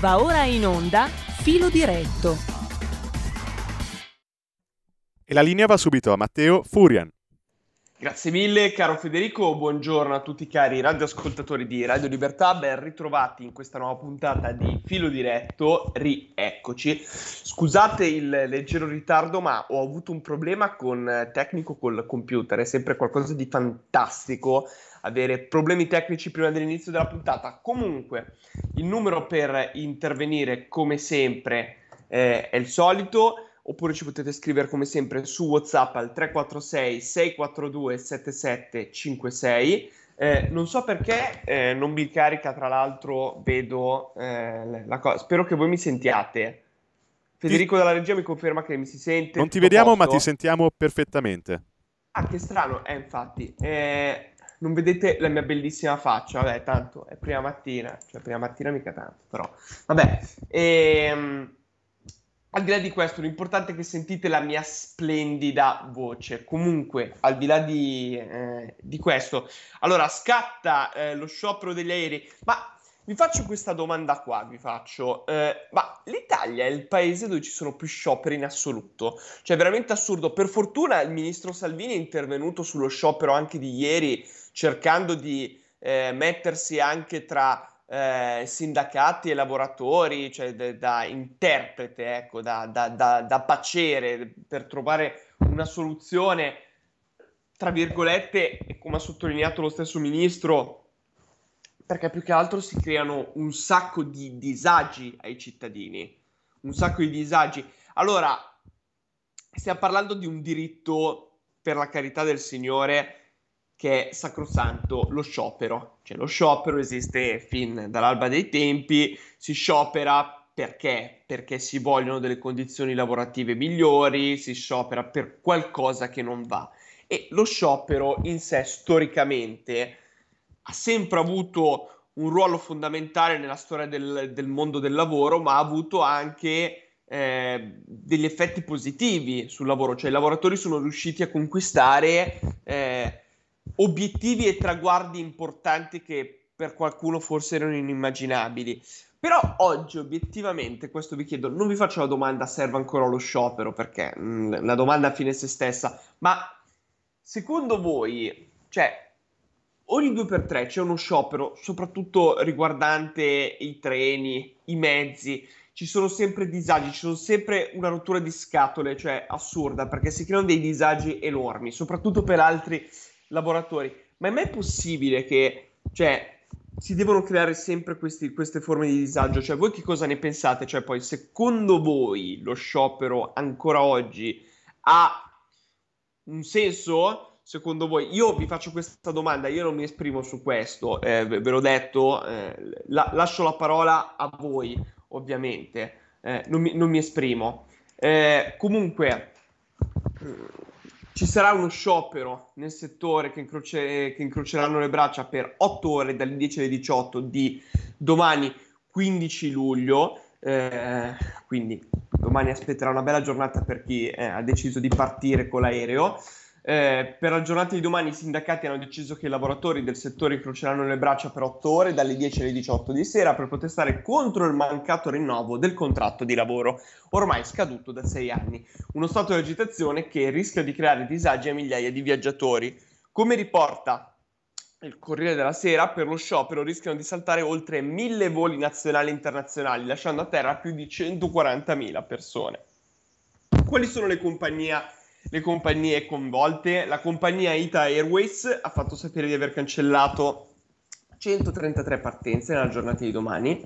Va ora in onda Filo diretto. E la linea va subito a Matteo Furian. Grazie mille caro Federico, buongiorno a tutti cari radioascoltatori di Radio Libertà, ben ritrovati in questa nuova puntata di Filo Diretto, rieccoci. Scusate il leggero ritardo ma ho avuto un problema con tecnico col computer, è sempre qualcosa di fantastico avere problemi tecnici prima dell'inizio della puntata. Comunque il numero per intervenire come sempre eh, è il solito oppure ci potete scrivere come sempre su WhatsApp al 346 642 7756. Eh, non so perché eh, non mi carica, tra l'altro vedo eh, la cosa. Spero che voi mi sentiate. Federico ti... dalla regia mi conferma che mi si sente. Non ti vediamo, posto. ma ti sentiamo perfettamente. Ah, che strano, eh, infatti. Eh, non vedete la mia bellissima faccia, vabbè, tanto è prima mattina, cioè prima mattina mica tanto, però. Vabbè, ehm al di là di questo, l'importante è che sentite la mia splendida voce. Comunque, al di là di, eh, di questo, allora scatta eh, lo sciopero degli aerei. Ma vi faccio questa domanda qua: vi faccio, eh, ma l'Italia è il paese dove ci sono più scioperi in assoluto? Cioè, è veramente assurdo. Per fortuna il ministro Salvini è intervenuto sullo sciopero anche di ieri, cercando di eh, mettersi anche tra eh, sindacati e lavoratori, cioè de, da interprete, ecco, da, da, da, da pacere per trovare una soluzione, tra virgolette, come ha sottolineato lo stesso ministro, perché più che altro si creano un sacco di disagi ai cittadini, un sacco di disagi. Allora, stiamo parlando di un diritto, per la carità del Signore, che è sacrosanto lo sciopero. Cioè lo sciopero esiste fin dall'alba dei tempi, si sciopera perché? Perché si vogliono delle condizioni lavorative migliori, si sciopera per qualcosa che non va. E lo sciopero in sé storicamente ha sempre avuto un ruolo fondamentale nella storia del, del mondo del lavoro, ma ha avuto anche eh, degli effetti positivi sul lavoro, cioè i lavoratori sono riusciti a conquistare eh, obiettivi e traguardi importanti che per qualcuno forse erano inimmaginabili. Però oggi obiettivamente, questo vi chiedo, non vi faccio la domanda serve ancora lo sciopero perché mh, mm, la domanda a fine se stessa, ma secondo voi, cioè ogni due per tre c'è uno sciopero, soprattutto riguardante i treni, i mezzi, ci sono sempre disagi, ci sono sempre una rottura di scatole, cioè assurda, perché si creano dei disagi enormi, soprattutto per altri lavoratori. Ma è mai possibile che, cioè, si devono creare sempre questi, queste forme di disagio? Cioè, voi che cosa ne pensate? Cioè, poi, secondo voi lo sciopero ancora oggi ha un senso? Secondo voi? Io vi faccio questa domanda, io non mi esprimo su questo, eh, ve, ve l'ho detto, eh, la, lascio la parola a voi, ovviamente, eh, non, mi, non, mi, esprimo. Eh, comunque, ci sarà uno sciopero nel settore che, incroce, che incroceranno le braccia per 8 ore dalle 10 alle 18 di domani 15 luglio. Eh, quindi domani aspetterà una bella giornata per chi eh, ha deciso di partire con l'aereo. Eh, per la giornata di domani i sindacati hanno deciso che i lavoratori del settore incroceranno le braccia per 8 ore dalle 10 alle 18 di sera per protestare contro il mancato rinnovo del contratto di lavoro, ormai scaduto da 6 anni. Uno stato di agitazione che rischia di creare disagi a migliaia di viaggiatori. Come riporta il Corriere della Sera, per lo sciopero rischiano di saltare oltre 1000 voli nazionali e internazionali, lasciando a terra più di 140.000 persone. Quali sono le compagnie le compagnie coinvolte. La compagnia Ita Airways ha fatto sapere di aver cancellato 133 partenze nella giornata di domani,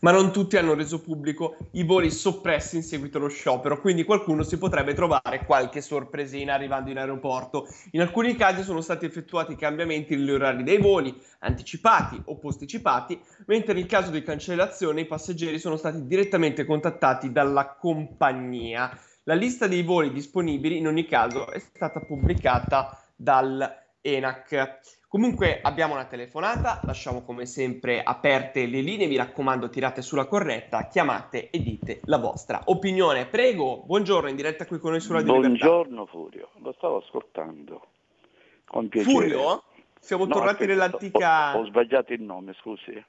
ma non tutti hanno reso pubblico i voli soppressi in seguito allo sciopero, quindi qualcuno si potrebbe trovare qualche sorpresina arrivando in aeroporto. In alcuni casi sono stati effettuati cambiamenti negli orari dei voli, anticipati o posticipati, mentre nel caso di cancellazione i passeggeri sono stati direttamente contattati dalla compagnia. La lista dei voli disponibili in ogni caso è stata pubblicata dall'ENAC. Comunque abbiamo una telefonata, lasciamo come sempre aperte le linee, vi raccomando tirate sulla corretta, chiamate e dite la vostra opinione. Prego, buongiorno, in diretta qui con noi sulla Buongiorno Libertà. Buongiorno Furio, lo stavo ascoltando. Con piacere. Furio? Siamo no, tornati aspetta, nell'antica... Ho, ho, sbagliato il nome, scusi.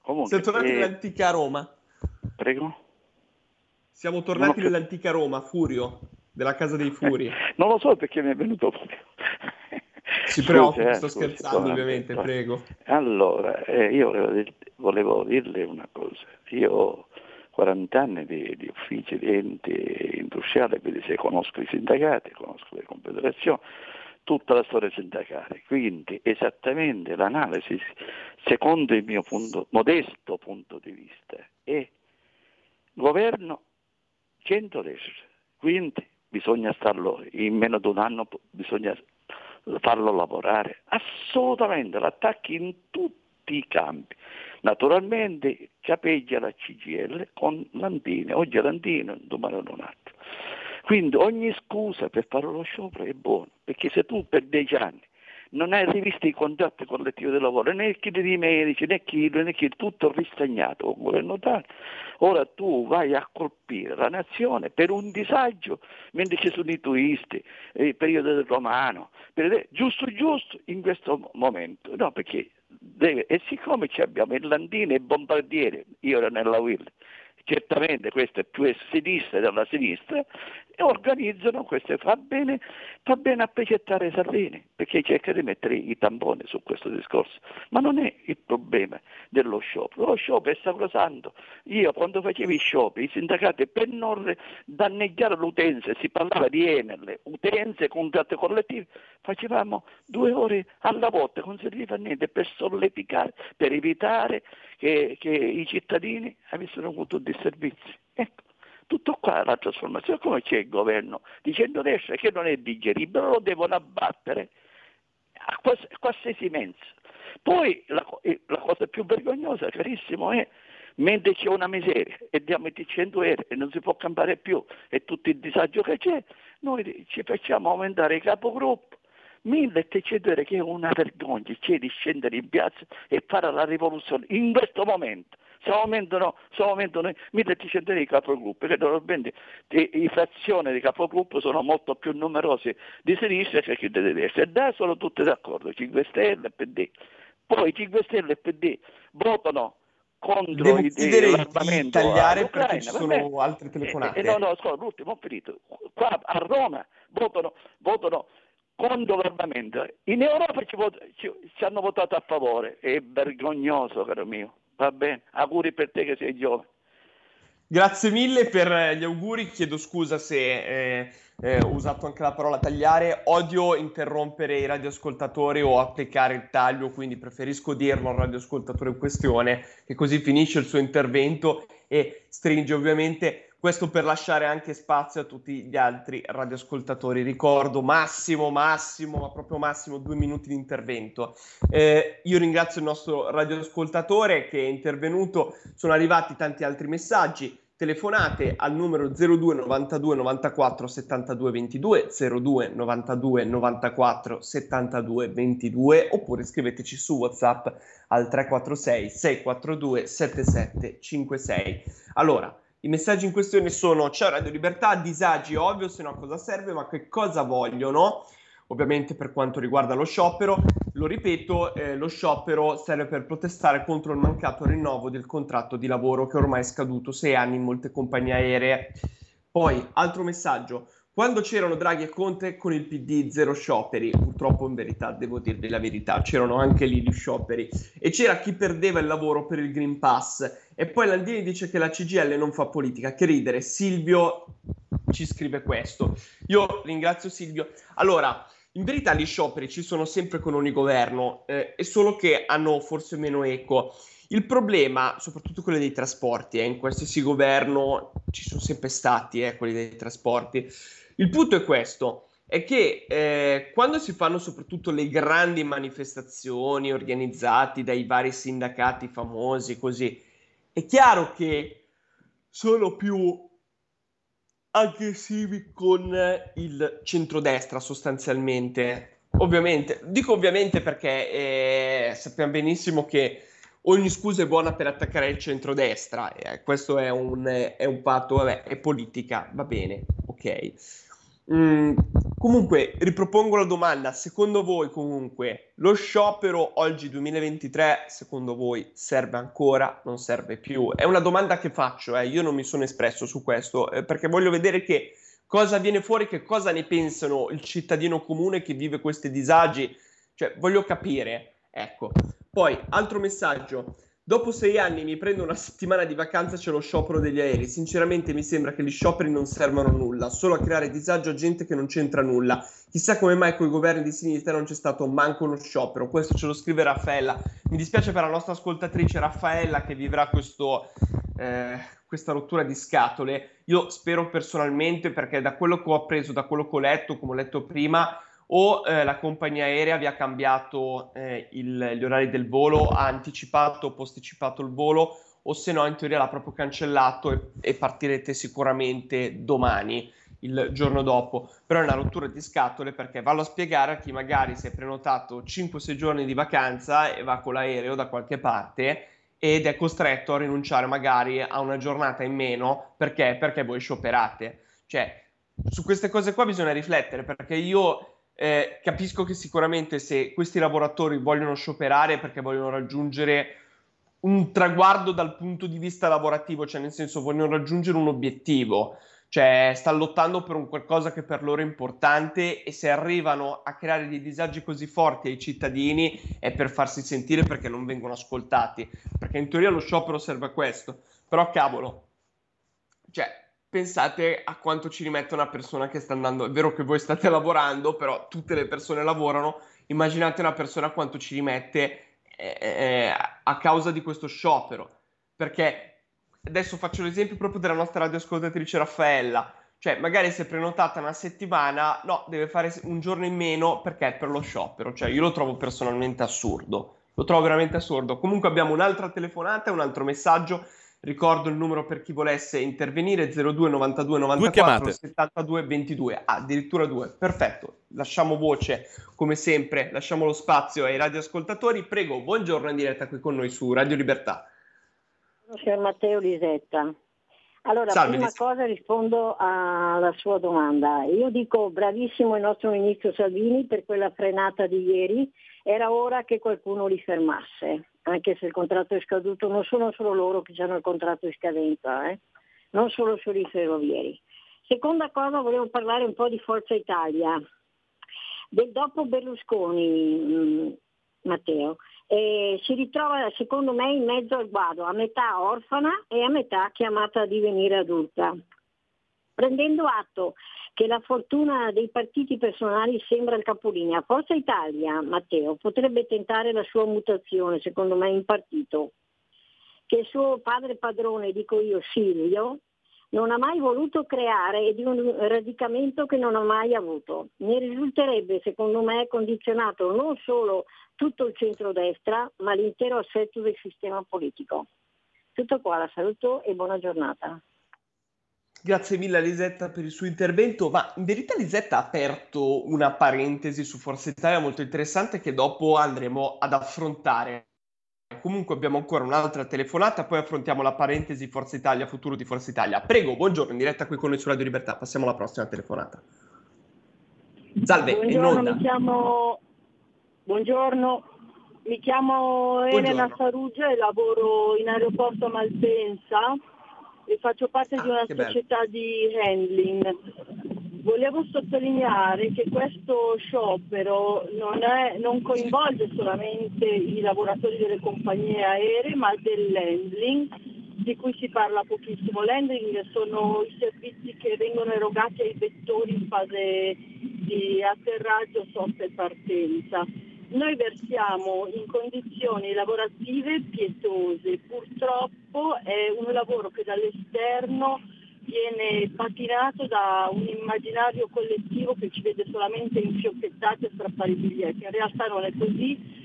Comunque, Siamo tornati eh... nell'antica Roma. Prego? Siamo tornati nell'antica Roma, Furio, della casa dei Furi. non lo so perché mi è venuto proprio. Si preoccupa, eh, sto scherzando ovviamente, prego. Allora, eh, io volevo dirle una cosa. Io ho 40 anni di, di uffici di enti industriali, quindi se conosco i sindacati, conosco le confederazioni, tutta la storia sindacale. Quindi esattamente l'analisi, secondo il mio punto, modesto punto di vista, è governo centro-destra. Quindi bisogna starlo, in meno di un anno bisogna farlo lavorare. Assolutamente, l'attacchi in tutti i campi. Naturalmente capeggia la CGL con Landini, oggi è Landini, domani è un altro. Quindi ogni scusa per fare lo sciopero è buona, perché se tu per dieci anni non hai rivisto i contratti collettivi del lavoro, né chi dei medici, né chi, né chi, tutto ristagnato con il governo tale, ora tu vai a colpire la nazione per un disagio, mentre ci sono i turisti, il periodo del romano, per, giusto giusto in questo momento, no perché deve, e siccome abbiamo il Landini e Bombardiere, io ero nella Will, certamente questo è più sinistra della sinistra, e organizzano queste, fa bene, fa bene a pecettare Salvini, perché cerca di mettere i tamponi su questo discorso, ma non è il problema dello sciopero, lo sciopero è sacrosanto, io quando facevo i scioperi, i sindacati per non danneggiare l'utenza, si parlava di Enel, utenze, contratti collettivi, facevamo due ore alla volta, non serviva niente per solleticare, per evitare che, che i cittadini avessero avuto disservizi. Ecco, tutto qua la trasformazione, come c'è il governo di centrodestra che non è digeribile, lo devono abbattere a qualsiasi mezzo. Poi la, la, cosa più vergognosa, carissimo, è mentre c'è una miseria e diamo i 100 euro e non si può campare più e tutto il disagio che c'è, noi ci facciamo aumentare il capogruppo 1300 euro che è una vergogna, c'è di scendere in piazza e fare la rivoluzione in questo momento. Se aumentano, se aumentano 1300 euro i capogruppi, che normalmente i frazioni di capogruppo sono molto più numerosi di sinistra che di destra. E da sono tutti d'accordo, 5 Stelle e PD. Poi 5 Stelle e PD votano contro Devo i, l'armamento di tagliare perché ci sono altre telefonate. Eh, eh, no, no, scusa, l'ultimo ho finito. Qua a Roma votano, votano contro l'armamento. In Europa ci, vot- ci, ci, hanno votato a favore, è vergognoso, caro mio. Va bene, auguri per te che sei giovane. Grazie mille per gli auguri, chiedo scusa se eh, eh, ho usato anche la parola tagliare, odio interrompere i radioascoltatori o applicare il taglio, quindi preferisco dirlo al radioascoltatore in questione, che così finisce il suo intervento e stringe ovviamente questo per lasciare anche spazio a tutti gli altri radioascoltatori. Ricordo massimo, massimo, ma proprio massimo due minuti di intervento. Eh, io ringrazio il nostro radioascoltatore che è intervenuto, sono arrivati tanti altri messaggi. Telefonate al numero 02 92 94 72 22 02 92 94 72 22 oppure scriveteci su WhatsApp al 346 642 7756. Allora, i messaggi in questione sono ciao Radio Libertà, disagi ovvio, se no a cosa serve, ma che cosa vogliono? Ovviamente per quanto riguarda lo sciopero, lo ripeto, eh, lo sciopero serve per protestare contro il mancato rinnovo del contratto di lavoro che ormai è scaduto sei anni in molte compagnie aeree. Poi, altro messaggio, quando c'erano Draghi e Conte con il PD zero scioperi, purtroppo in verità devo dirvi la verità, c'erano anche lì gli scioperi e c'era chi perdeva il lavoro per il Green Pass e poi Landini dice che la CGL non fa politica, che ridere, Silvio ci scrive questo. Io ringrazio Silvio. Allora, in verità gli scioperi ci sono sempre con ogni governo, eh, è solo che hanno forse meno eco. Il problema, soprattutto quelli dei trasporti, eh, in qualsiasi governo ci sono sempre stati eh, quelli dei trasporti il punto è questo, è che eh, quando si fanno soprattutto le grandi manifestazioni organizzate dai vari sindacati famosi, così, è chiaro che sono più aggressivi con il centrodestra sostanzialmente. Ovviamente, dico ovviamente perché eh, sappiamo benissimo che ogni scusa è buona per attaccare il centrodestra, eh, questo è un, è un patto, vabbè, è politica, va bene, ok. Mm, Comunque, ripropongo la domanda, secondo voi comunque lo sciopero oggi 2023, secondo voi serve ancora, non serve più? È una domanda che faccio, eh, io non mi sono espresso su questo, eh, perché voglio vedere che cosa viene fuori, che cosa ne pensano il cittadino comune che vive questi disagi, cioè voglio capire, ecco. Poi, altro messaggio, Dopo sei anni mi prendo una settimana di vacanza c'è lo sciopero degli aerei. Sinceramente mi sembra che gli scioperi non servano a nulla, solo a creare disagio a gente che non c'entra nulla. Chissà come mai con i governi di sinistra non c'è stato manco uno sciopero. Questo ce lo scrive Raffaella. Mi dispiace per la nostra ascoltatrice Raffaella che vivrà questo, eh, questa rottura di scatole. Io spero personalmente, perché da quello che ho appreso, da quello che ho letto, come ho letto prima, o eh, la compagnia aerea vi ha cambiato eh, il, gli orari del volo, ha anticipato o posticipato il volo, o se no in teoria l'ha proprio cancellato e, e partirete sicuramente domani, il giorno dopo. Però è una rottura di scatole perché vallo a spiegare a chi magari si è prenotato 5-6 giorni di vacanza e va con l'aereo da qualche parte ed è costretto a rinunciare magari a una giornata in meno perché, perché voi scioperate. Cioè, su queste cose qua bisogna riflettere perché io eh, capisco che sicuramente se questi lavoratori vogliono scioperare perché vogliono raggiungere un traguardo dal punto di vista lavorativo, cioè nel senso vogliono raggiungere un obiettivo, cioè stanno lottando per un qualcosa che per loro è importante e se arrivano a creare dei disagi così forti ai cittadini è per farsi sentire perché non vengono ascoltati, perché in teoria lo sciopero serve a questo, però cavolo, cioè pensate a quanto ci rimette una persona che sta andando. È vero che voi state lavorando, però tutte le persone lavorano. Immaginate una persona quanto ci rimette eh, eh, a causa di questo sciopero. Perché adesso faccio l'esempio proprio della nostra radioascoltatrice Raffaella. Cioè, magari si è prenotata una settimana, no, deve fare un giorno in meno perché è per lo sciopero. Cioè, io lo trovo personalmente assurdo. Lo trovo veramente assurdo. Comunque abbiamo un'altra telefonata, un altro messaggio Ricordo il numero per chi volesse intervenire 02 92 94 72 22. Ah, addirittura due. Perfetto. Lasciamo voce come sempre, lasciamo lo spazio ai radioascoltatori. Prego, buongiorno in diretta qui con noi su Radio Libertà. Signor Matteo Lisetta. Allora, Salve, prima Lisetta. cosa rispondo alla sua domanda. Io dico bravissimo il nostro ministro Salvini per quella frenata di ieri, era ora che qualcuno li fermasse anche se il contratto è scaduto, non sono solo loro che hanno il contratto in scadenza, eh? non solo solo i ferrovieri. Seconda cosa, volevo parlare un po' di Forza Italia. Del dopo Berlusconi, mm, Matteo, eh, si ritrova secondo me in mezzo al guado, a metà orfana e a metà chiamata a divenire adulta. Prendendo atto che la fortuna dei partiti personali sembra il capolinea. Forza Italia, Matteo, potrebbe tentare la sua mutazione, secondo me, in partito, che il suo padre padrone, dico io, Silvio, non ha mai voluto creare e di un radicamento che non ha mai avuto. Ne risulterebbe, secondo me, condizionato non solo tutto il centrodestra, ma l'intero assetto del sistema politico. Tutto qua, la saluto e buona giornata. Grazie mille a Lisetta per il suo intervento, ma in verità Lisetta ha aperto una parentesi su Forza Italia molto interessante che dopo andremo ad affrontare. Comunque abbiamo ancora un'altra telefonata, poi affrontiamo la parentesi Forza Italia, futuro di Forza Italia. Prego, buongiorno, in diretta qui con noi su Radio Libertà, passiamo alla prossima telefonata. Salve, buongiorno, mi chiamo... Buongiorno, mi chiamo Elena Faruggia e lavoro in aeroporto a Malpensa e faccio parte ah, di una società bello. di handling. Volevo sottolineare che questo sciopero non, è, non, coinvolge solamente i lavoratori delle compagnie aeree, ma dell'handling, di cui si parla pochissimo. L'handling sono i servizi che vengono erogati ai vettori in fase di atterraggio, sosta e partenza noi versiamo in condizioni lavorative pietose, purtroppo è un lavoro che dall'esterno viene patinato da un immaginario collettivo che ci vede solamente infiocchettati a strappare i biglietti, in realtà non è così.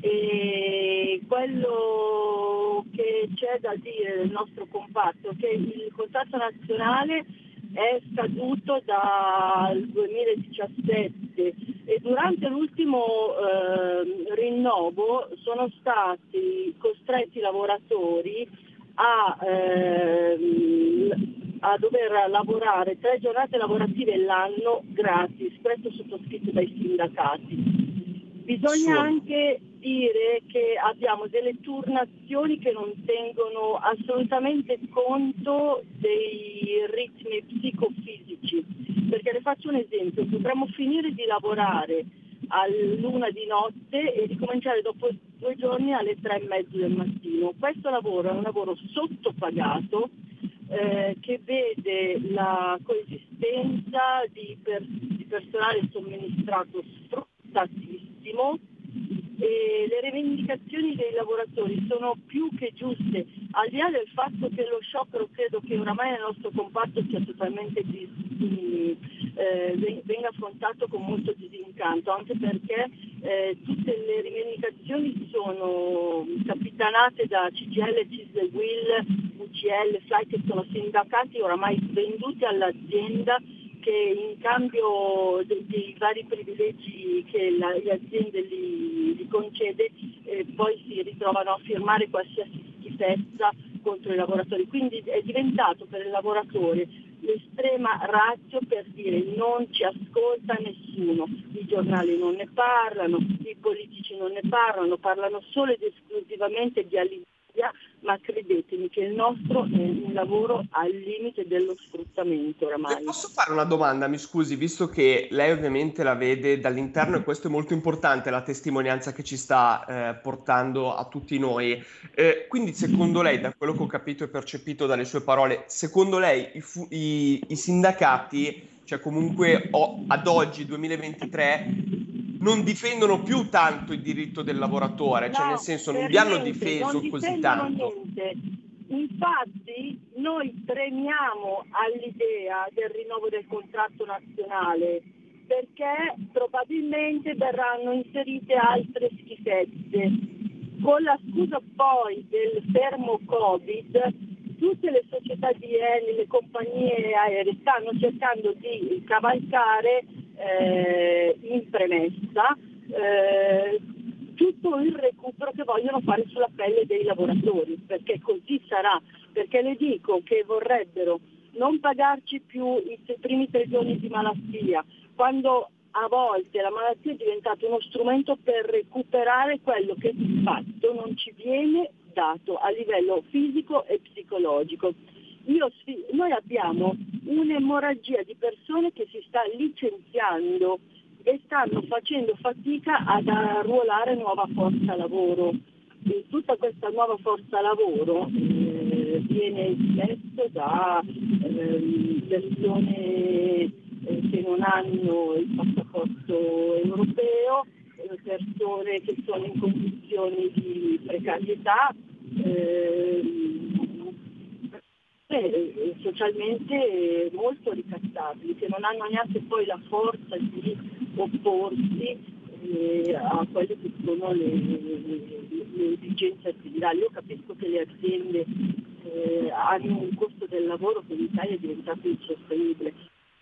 E quello che c'è da dire del nostro comparto è che il contratto nazionale è scaduto dal 2017 e durante l'ultimo eh, rinnovo sono stati costretti i lavoratori a eh, a dover lavorare tre giornate lavorative l'anno gratis, questo sottoscritto dai sindacati. Bisogna anche dire che abbiamo delle turnazioni che non tengono assolutamente conto dei ritmi psicofisici, perché le faccio un esempio, potremmo finire di lavorare all'una di notte e ricominciare dopo due giorni alle tre e mezzo del mattino. Questo lavoro è un lavoro sottopagato eh, che vede la coesistenza di, per, di personale somministrato sfruttatissimo e le rivendicazioni dei lavoratori sono più che giuste, al di là del fatto che lo sciopero credo che oramai nel nostro comparto sia totalmente dis, eh, venga affrontato con molto disincanto, anche perché eh, tutte le rivendicazioni sono capitanate da CGL, CISL, WIL, UCL, FLY che sono sindacati oramai venduti all'azienda che in cambio dei, vari privilegi che la, le aziende gli, gli concede eh, poi si ritrovano a firmare qualsiasi schifezza contro i lavoratori. Quindi è diventato per il lavoratore l'estrema razio per dire non ci ascolta nessuno, i giornali non ne parlano, i politici non ne parlano, parlano solo ed esclusivamente di all'interno ma credetemi che il nostro è un lavoro al limite dello sfruttamento oramai. Posso fare una domanda, mi scusi, visto che lei ovviamente la vede dall'interno e questo è molto importante, la testimonianza che ci sta eh, portando a tutti noi. Eh, quindi secondo lei, da quello che ho capito e percepito dalle sue parole, secondo lei i, fu- i, i sindacati, cioè comunque o, ad oggi 2023, non difendono più tanto il diritto del lavoratore, no, cioè nel senso non vi hanno difeso così tanto. Niente. Infatti noi tremiamo all'idea del rinnovo del contratto nazionale perché probabilmente verranno inserite altre schifezze. Con la scusa poi del fermo Covid, tutte le società di Eni, le compagnie aeree stanno cercando di cavalcare eh, in premessa eh, tutto il recupero che vogliono fare sulla pelle dei lavoratori, perché così sarà, perché le dico che vorrebbero non pagarci più i primi tre giorni di malattia, quando a volte la malattia è diventata uno strumento per recuperare quello che di fatto non ci viene dato a livello fisico e psicologico. Io, noi abbiamo un'emorragia di persone che si sta licenziando e stanno facendo fatica ad arruolare nuova forza lavoro. E tutta questa nuova forza lavoro eh, viene spesso da eh, persone eh, che non hanno il passaporto europeo, persone che sono in condizioni di precarietà, eh, eh, socialmente molto ricattabili, che non hanno neanche poi la forza di opporsi eh, a quelle che sono le, le, le, esigenze aziendali. Io capisco che le aziende eh, hanno un costo del lavoro che in Italia è diventato insostenibile.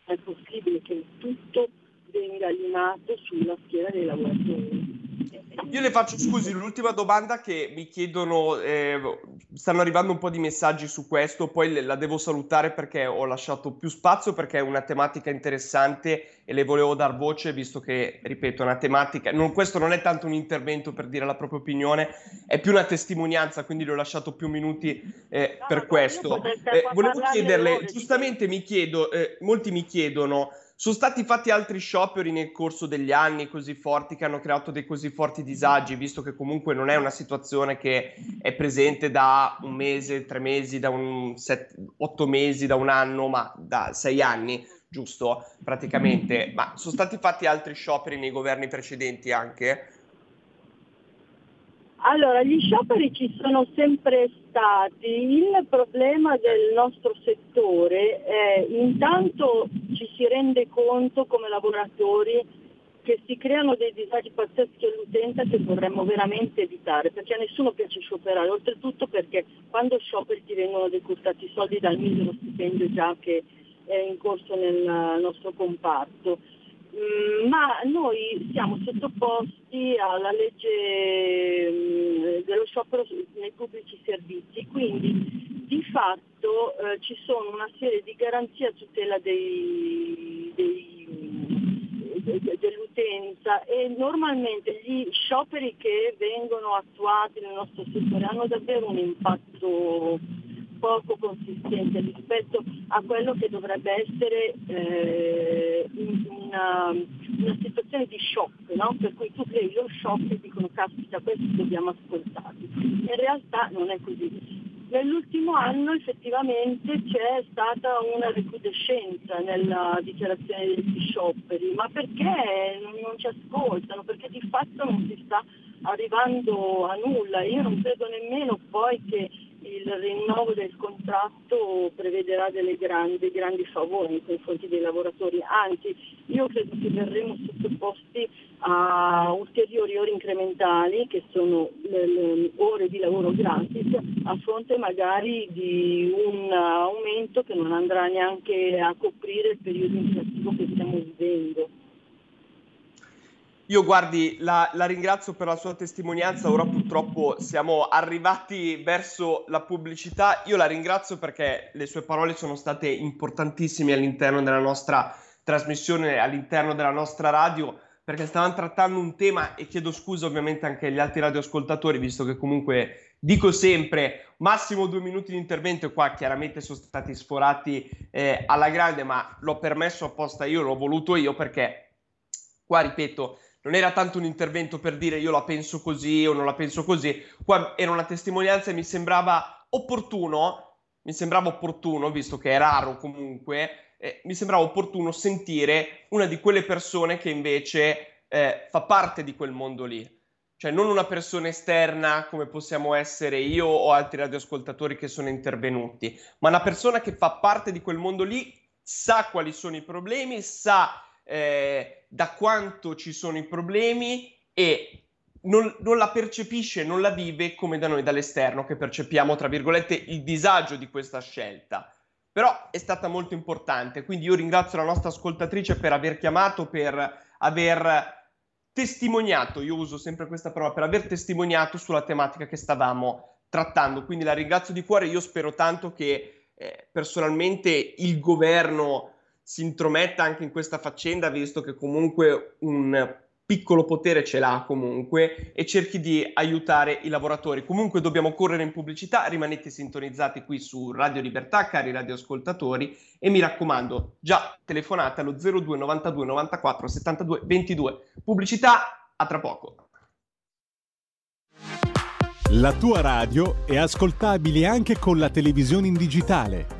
È possibile che tutto venga limato sulla schiera dei lavoratori. Io le faccio, scusi, l'ultima domanda che mi chiedono, eh, stanno arrivando un po' di messaggi su questo, poi la devo salutare perché ho lasciato più spazio perché è una tematica interessante e le volevo dar voce visto che, ripeto, è una tematica, non, questo non è tanto un intervento per dire la propria opinione, è più una testimonianza, quindi le ho lasciato più minuti eh, per questo. Eh, volevo chiederle, giustamente mi chiedo, eh, molti mi chiedono sono stati fatti altri scioperi nel corso degli anni così forti che hanno creato dei così forti disagi, visto che comunque non è una situazione che è presente da un mese, tre mesi, da un set, otto mesi, da un anno, ma da sei anni, giusto? Praticamente. Ma sono stati fatti altri scioperi nei governi precedenti anche? Allora, gli scioperi ci sono sempre stati. Il problema del nostro settore è intanto ci si rende conto come lavoratori che si creano dei disagi pazzeschi all'utenza che vorremmo veramente evitare, perché a nessuno piace scioperare, oltretutto perché quando scioperi ti vengono decurtati i soldi dal misero stipendio già che è in corso nel nostro comparto. Mm, ma noi siamo sottoposti alla legge mm, dello sciopero nei pubblici servizi, quindi di fatto eh, ci sono una serie di garanzie a tutela dei, dei, dell'utenza e normalmente gli scioperi che vengono attuati nel nostro settore hanno davvero un impatto poco consistente rispetto a quello che dovrebbe essere eh, una, una, situazione di shock, no? per cui tu crei lo shock e dicono caspita questi dobbiamo ascoltarli. In realtà non è così. Nell'ultimo anno effettivamente c'è stata una recrudescenza nella dichiarazione degli scioperi, ma perché non ci ascoltano? Perché di fatto non si sta arrivando a nulla. Io non credo nemmeno poi che il rinnovo del contratto prevederà grandi, dei grandi favori nei confronti dei lavoratori, anzi io credo che verremo sottoposti a ulteriori ore incrementali che sono le, le ore di lavoro gratis a fronte magari di un aumento che non andrà neanche a coprire il periodo inflattivo che stiamo vivendo. Io guardi, la, la, ringrazio per la sua testimonianza, ora purtroppo siamo arrivati verso la pubblicità, io la ringrazio perché le sue parole sono state importantissime all'interno della nostra trasmissione, all'interno della nostra radio, perché stavamo trattando un tema e chiedo scusa ovviamente anche agli altri radioascoltatori, visto che comunque dico sempre massimo due minuti di intervento e qua chiaramente sono stati sforati eh, alla grande, ma l'ho permesso apposta io, l'ho voluto io perché qua ripeto non era tanto un intervento per dire io la penso così o non la penso così, qua era una testimonianza e mi sembrava opportuno, mi sembrava opportuno, visto che è raro comunque, eh, mi sembrava opportuno sentire una di quelle persone che invece eh, fa parte di quel mondo lì. Cioè non una persona esterna come possiamo essere io o altri radioascoltatori che sono intervenuti, ma una persona che fa parte di quel mondo lì, sa quali sono i problemi, sa eh, da quanto ci sono i problemi e non, non, la percepisce, non la vive come da noi dall'esterno che percepiamo, tra virgolette, il disagio di questa scelta. Però è stata molto importante, quindi io ringrazio la nostra ascoltatrice per aver chiamato, per aver testimoniato, io uso sempre questa parola, per aver testimoniato sulla tematica che stavamo trattando. Quindi la ringrazio di cuore, io spero tanto che eh, personalmente il governo si intrometta anche in questa faccenda, visto che comunque un piccolo potere ce l'ha comunque e cerchi di aiutare i lavoratori. Comunque dobbiamo correre in pubblicità, rimanete sintonizzati qui su Radio Libertà, cari radioascoltatori, e mi raccomando, già telefonate allo 02 92 94 72 22. Pubblicità, a tra poco. La tua radio è ascoltabile anche con la televisione in digitale.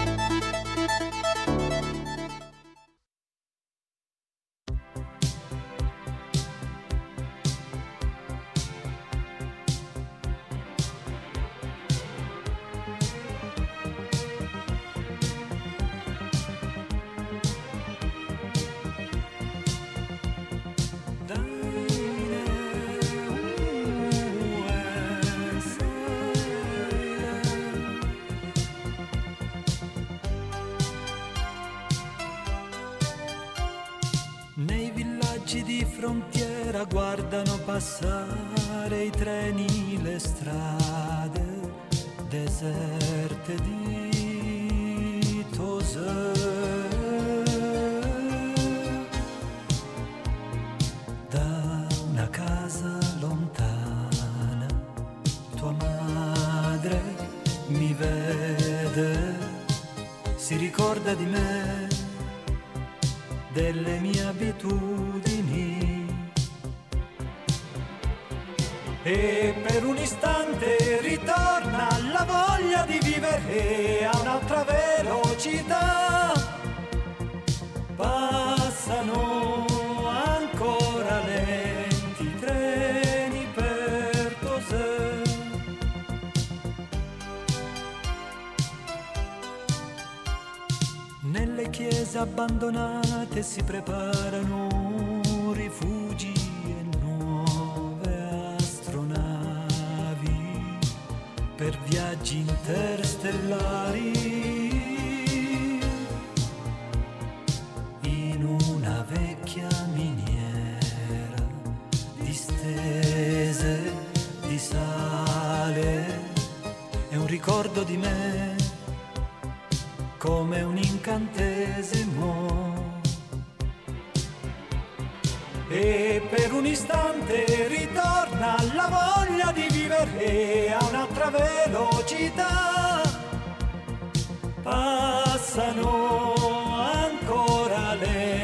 frontiera guardano passare i treni, le strade deserte di Tosè. Da una casa lontana tua madre mi vede, si ricorda di me. e per un istante ritorna la voglia di vivere a un'altra velocità. Passano ancora lenti treni per Tosè. Nelle chiese abbandonate si preparano interstellari. In una vecchia miniera distese di sale è un ricordo di me come un incantesimo. E per un istante ritorna la voglia di vivere a un'altra velocità. Passano ancora lenti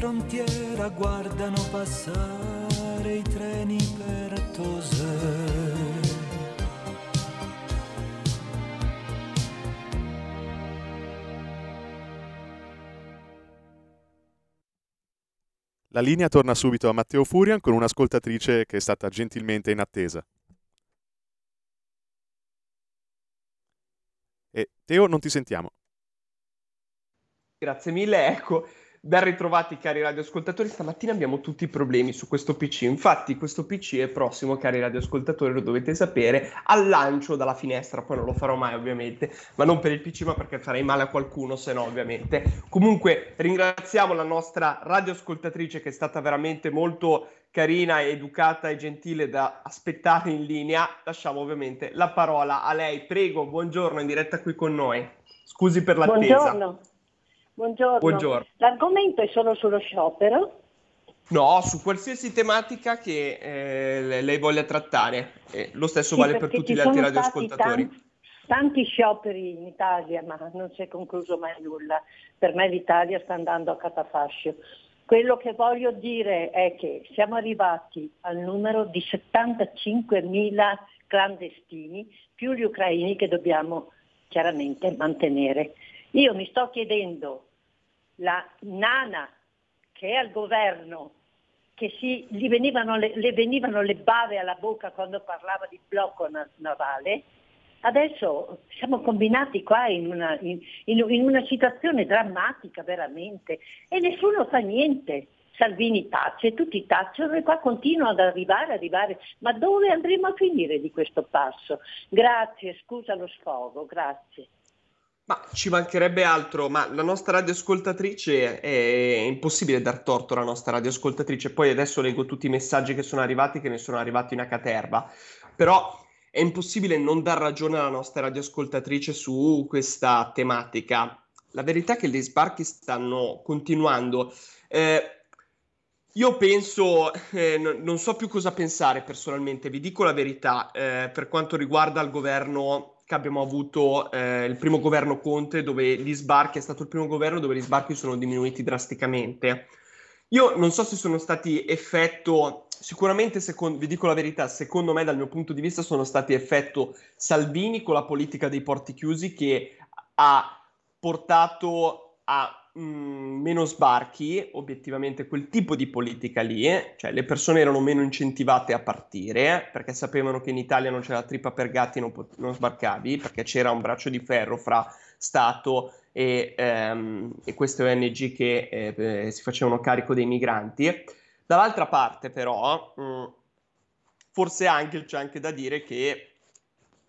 frontiera guardano passare i treni per Tosè. La linea torna subito a Matteo Furian con un'ascoltatrice che è stata gentilmente in attesa. E Teo, non ti sentiamo. Grazie mille, ecco. Ben ritrovati cari radioascoltatori, stamattina abbiamo tutti i problemi su questo PC, infatti questo PC è prossimo cari radioascoltatori, lo dovete sapere, al lancio dalla finestra, poi non lo farò mai ovviamente, ma non per il PC ma perché farei male a qualcuno se no ovviamente. Comunque ringraziamo la nostra radioascoltatrice che è stata veramente molto carina, educata e gentile da aspettare in linea, lasciamo ovviamente la parola a lei, prego, buongiorno in diretta qui con noi, scusi per l'attesa. Buongiorno. Buongiorno. Buongiorno. L'argomento è solo sullo sciopero? No, su qualsiasi tematica che eh, lei voglia trattare. Eh, lo stesso Sì, vale per tutti gli altri radioascoltatori. Tanti, tanti scioperi in Italia, ma non si è concluso mai nulla. Per me l'Italia sta andando a catafascio. Quello che voglio dire è che siamo arrivati al numero di 75.000 clandestini, più gli ucraini che dobbiamo chiaramente mantenere. Io mi sto chiedendo, la nana che è al governo, che si, venivano le, le venivano le bave alla bocca quando parlava di blocco na- navale, adesso siamo combinati qua in una, in- in una situazione drammatica veramente e nessuno fa niente. Salvini tace, tutti tacciono e qua continuano ad arrivare, arrivare. Ma dove andremo a finire di questo passo? Grazie, scusa lo sfogo, grazie. Ma ci mancherebbe altro, ma la nostra radioascoltatrice è impossibile dar torto alla nostra radioascoltatrice. Poi adesso leggo tutti i messaggi che sono arrivati, che ne sono arrivati una caterva. Però è impossibile non dar ragione alla nostra radioascoltatrice su questa tematica. La verità è che gli sbarchi stanno continuando. Eh, io penso, eh, non so più cosa pensare personalmente, vi dico la verità, eh, per quanto riguarda il governo che abbiamo avuto, eh, il primo governo Conte, dove gli sbarchi, è stato il primo governo dove gli sbarchi sono diminuiti drasticamente. Io non so se sono stati effetto, sicuramente secondo, vi dico la verità, secondo me dal mio punto di vista sono stati effetto Salvini con la politica dei porti chiusi che ha portato a mh, meno sbarchi, obiettivamente quel tipo di politica lì, cioè le persone erano meno incentivate a partire perché sapevano che in Italia non c'era trippa per gatti, non, pot- non sbarcavi perché c'era un braccio di ferro fra Stato e, ehm, e queste ONG che eh, si facevano carico dei migranti. Dall'altra parte però, mh, forse anche, c'è anche da dire che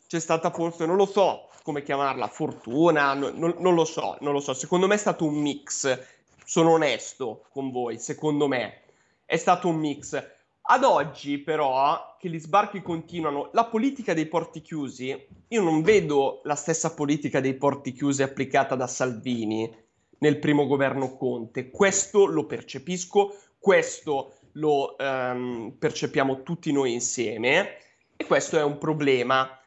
c'è stata forse, non lo so come chiamarla, fortuna, no- non, non lo so, non lo so. Secondo me è stato un mix, sono onesto con voi, secondo me è stato un mix. Ad oggi però, che gli sbarchi continuano, la politica dei porti chiusi, io non vedo la stessa politica dei porti chiusi applicata da Salvini nel primo governo Conte. Questo lo percepisco, questo lo ehm, percepiamo tutti noi insieme. E questo è un problema.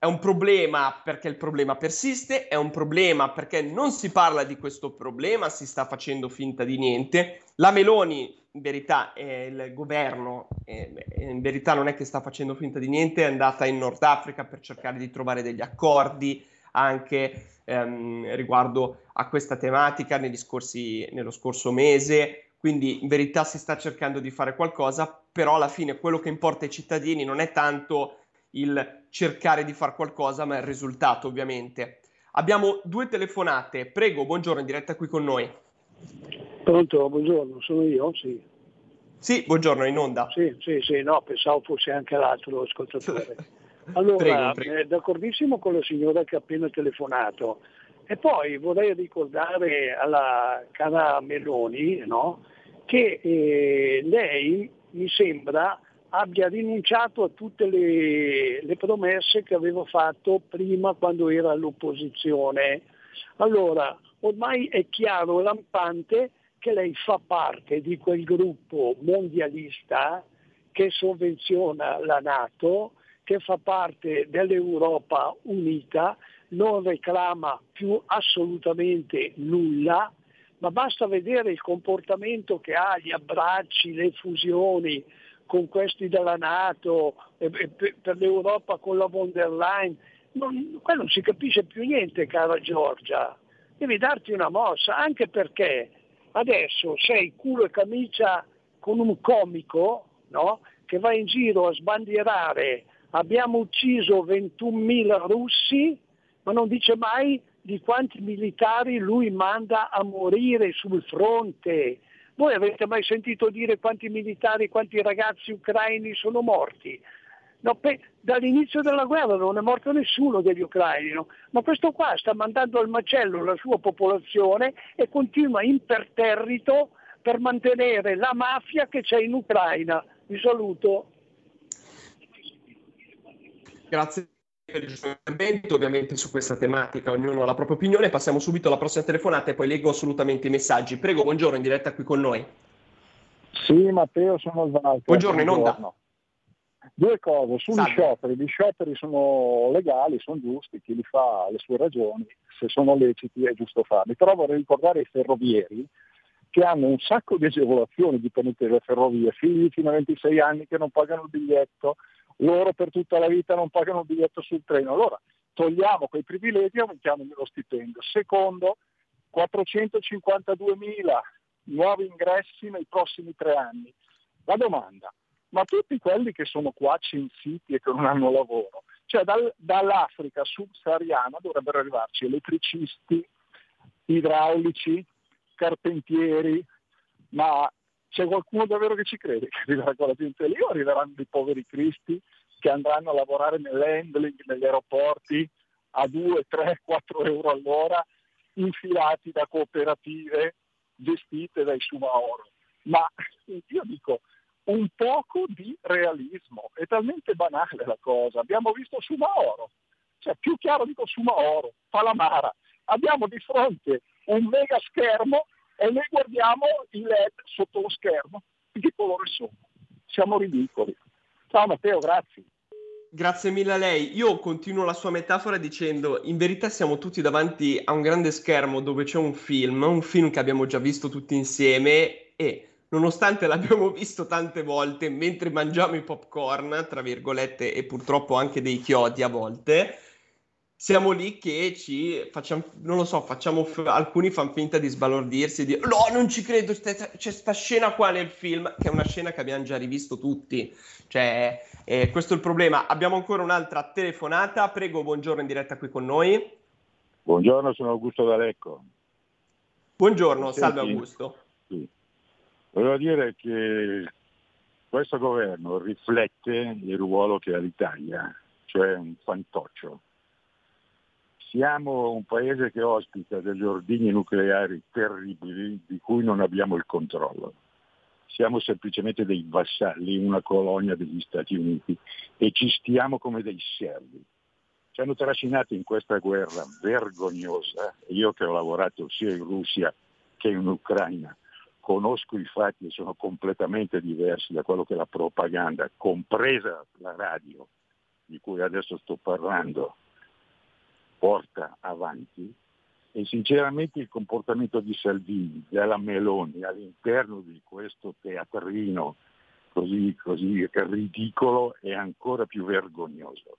È un problema perché il problema persiste, è un problema perché non si parla di questo problema, si sta facendo finta di niente. La Meloni, in verità, eh, il governo, eh, in verità non è che sta facendo finta di niente, è andata in Nord Africa per cercare di trovare degli accordi anche ehm, riguardo a questa tematica scorsi, nello scorso mese. Quindi in verità si sta cercando di fare qualcosa, però alla fine quello che importa ai cittadini non è tanto il cercare di fare qualcosa, ma il risultato ovviamente. Abbiamo due telefonate. Prego, buongiorno, in diretta qui con noi. Pronto, buongiorno, sono io? Sì. Sì, buongiorno, in onda. Sì, sì, sì, no, pensavo fosse anche l'altro ascoltatore. Allora, prego, prego. Eh, d'accordissimo con la signora che ha appena telefonato. E poi vorrei ricordare alla cara Meloni no, che eh, lei mi sembra abbia rinunciato a tutte le, le promesse che aveva fatto prima quando era all'opposizione. Allora, ormai è chiaro, lampante, che lei fa parte di quel gruppo mondialista che sovvenziona la Nato, che fa parte dell'Europa unita, non reclama più assolutamente nulla, ma basta vedere il comportamento che ha, gli abbracci, le fusioni, con questi della Nato, per l'Europa con la von der Leyen, non, qua non si capisce più niente, cara Giorgia. Devi darti una mossa, anche perché adesso sei culo e camicia con un comico no? che va in giro a sbandierare abbiamo ucciso 21.000 russi, ma non dice mai di quanti militari lui manda a morire sul fronte, voi avete mai sentito dire quanti militari, quanti ragazzi ucraini sono morti? No, pe- dall'inizio della guerra non è morto nessuno degli ucraini, no? ma questo qua sta mandando al macello la sua popolazione e continua imperterrito per mantenere la mafia che c'è in Ucraina. Vi saluto. Grazie intervento, ovviamente su questa tematica ognuno ha la propria opinione. Passiamo subito alla prossima telefonata e poi leggo assolutamente i messaggi. Prego, buongiorno, in diretta qui con noi. Sì, Matteo, sono il Walter. Buongiorno, in onda. Due cose, sugli Salve. scioperi, gli scioperi sono legali, sono giusti, chi li fa ha le sue ragioni, se sono leciti è giusto farli, però vorrei ricordare i ferrovieri che hanno un sacco di agevolazioni dipendenti dalle ferrovie, figli fino a 26 anni che non pagano il biglietto, loro per tutta la vita non pagano il biglietto sul treno. Allora togliamo quei privilegi e aumentiamo lo stipendio. Secondo, 452 mila nuovi ingressi nei prossimi tre anni. La domanda, ma tutti quelli che sono qua censiti e che non hanno lavoro, cioè dal, dall'Africa subsahariana dovrebbero arrivarci elettricisti, idraulici, carpentieri, ma c'è qualcuno davvero che ci crede che arriverà quella gente? Lì o arriveranno dei poveri cristi che andranno a lavorare nell'handling, negli aeroporti a 2, 3, 4 euro all'ora infilati da cooperative gestite dai Sumaoro. Ma io dico, un poco di realismo, è talmente banale la cosa, abbiamo visto Sumaoro, cioè più chiaro dico Sumaoro, Palamara, abbiamo di fronte un mega schermo e noi guardiamo i LED sotto lo schermo. Di colore sono? Siamo ridicoli. Ciao Matteo, grazie. Grazie mille a lei. Io continuo la sua metafora dicendo, in verità siamo tutti davanti a un grande schermo dove c'è un film, un film che abbiamo già visto tutti insieme e nonostante l'abbiamo visto tante volte mentre mangiamo i popcorn, tra virgolette, e purtroppo anche dei chiodi a volte, siamo lì che ci facciamo, non lo so, facciamo, alcuni fanno finta di sbalordirsi, di no, non ci credo, c'è questa scena qua nel film, che è una scena che abbiamo già rivisto tutti, cioè, eh, questo è il problema. Abbiamo ancora un'altra telefonata, prego, buongiorno in diretta qui con noi. Buongiorno, sono Augusto D'Alecco. Buongiorno, Senti, salve Augusto. Sì. Volevo dire che questo governo riflette il ruolo che ha l'Italia, cioè un fantoccio siamo un paese che ospita degli ordigni nucleari terribili di cui non abbiamo il controllo. Siamo semplicemente dei vassalli, una colonia degli Stati Uniti e ci stiamo come dei servi. Ci hanno trascinati in questa guerra vergognosa. Io che ho lavorato sia in Russia che in Ucraina, conosco i fatti e sono completamente diversi da quello che la propaganda, compresa la radio, di cui adesso sto parlando porta avanti e sinceramente il comportamento di Salvini, della Meloni all'interno di questo teatrino così, così ridicolo è ancora più vergognoso.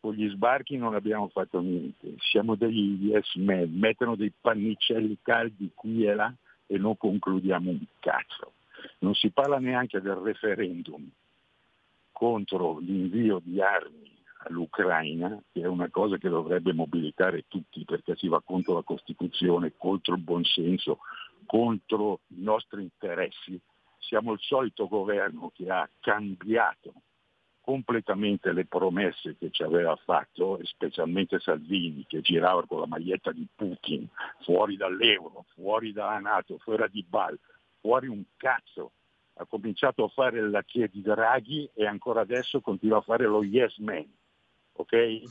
Con gli sbarchi non abbiamo fatto niente, siamo degli yes men, mettono dei pannicelli caldi qui e là e non concludiamo un cazzo. Non si parla neanche del referendum contro l'invio di armi all'Ucraina, che è una cosa che dovrebbe mobilitare tutti perché si va contro la Costituzione, contro il buonsenso, contro i nostri interessi. Siamo il solito governo che ha cambiato completamente le promesse che ci aveva fatto, specialmente Salvini che girava con la maglietta di Putin, fuori dall'euro, fuori dalla Nato, fuori di Bal, fuori un cazzo. Ha cominciato a fare la di Draghi e ancora adesso continua a fare lo yes man ok?